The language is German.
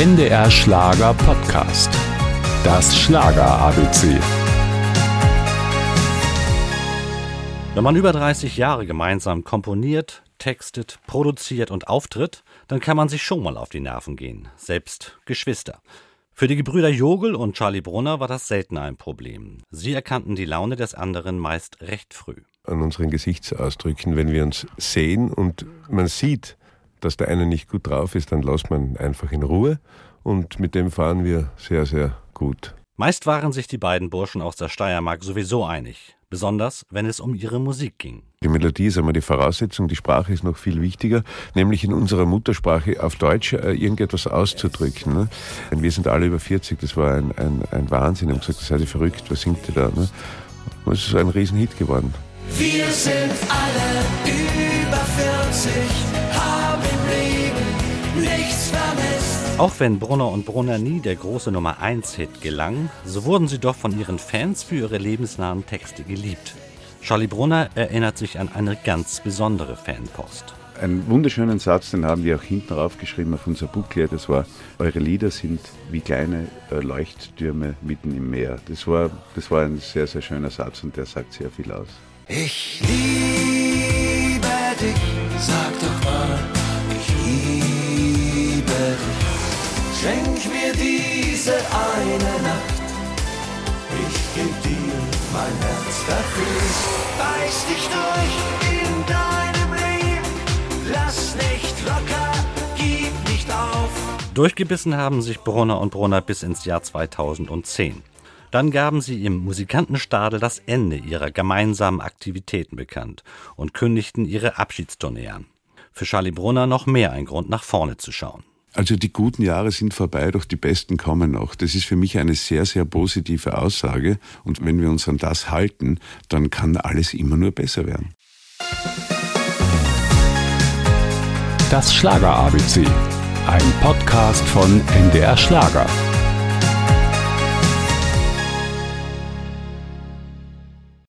NDR Schlager Podcast. Das Schlager ABC. Wenn man über 30 Jahre gemeinsam komponiert, textet, produziert und auftritt, dann kann man sich schon mal auf die Nerven gehen, selbst Geschwister. Für die Gebrüder Jogel und Charlie Brunner war das selten ein Problem. Sie erkannten die Laune des anderen meist recht früh. An unseren Gesichtsausdrücken, wenn wir uns sehen und man sieht, dass der eine nicht gut drauf ist, dann lässt man einfach in Ruhe und mit dem fahren wir sehr, sehr gut. Meist waren sich die beiden Burschen aus der Steiermark sowieso einig, besonders wenn es um ihre Musik ging. Die Melodie ist einmal die Voraussetzung, die Sprache ist noch viel wichtiger, nämlich in unserer Muttersprache auf Deutsch äh, irgendetwas auszudrücken. Ne? Wir sind alle über 40, das war ein, ein, ein Wahnsinn. Ich habe gesagt, seid ihr verrückt, was singt ihr da? Ne? Und es ist ein Riesenhit geworden. Wir sind alle über 40, Auch wenn Brunner und Brunner nie der große Nummer 1 Hit gelang, so wurden sie doch von ihren Fans für ihre lebensnahen Texte geliebt. Charlie Brunner erinnert sich an eine ganz besondere Fanpost. Einen wunderschönen Satz, den haben wir auch hinten draufgeschrieben auf unser Booklet. Das war, eure Lieder sind wie kleine äh, Leuchttürme mitten im Meer. Das war, das war ein sehr, sehr schöner Satz und der sagt sehr viel aus. Ich Dafür. Beiß dich durch in deinem Leben, lass nicht locker, gib nicht auf. Durchgebissen haben sich Brunner und Brunner bis ins Jahr 2010. Dann gaben sie im Musikantenstadel das Ende ihrer gemeinsamen Aktivitäten bekannt und kündigten ihre Abschiedstournee an. Für Charlie Brunner noch mehr ein Grund, nach vorne zu schauen. Also die guten Jahre sind vorbei, doch die besten kommen noch. Das ist für mich eine sehr, sehr positive Aussage. Und wenn wir uns an das halten, dann kann alles immer nur besser werden. Das Schlager ABC. Ein Podcast von NDR Schlager.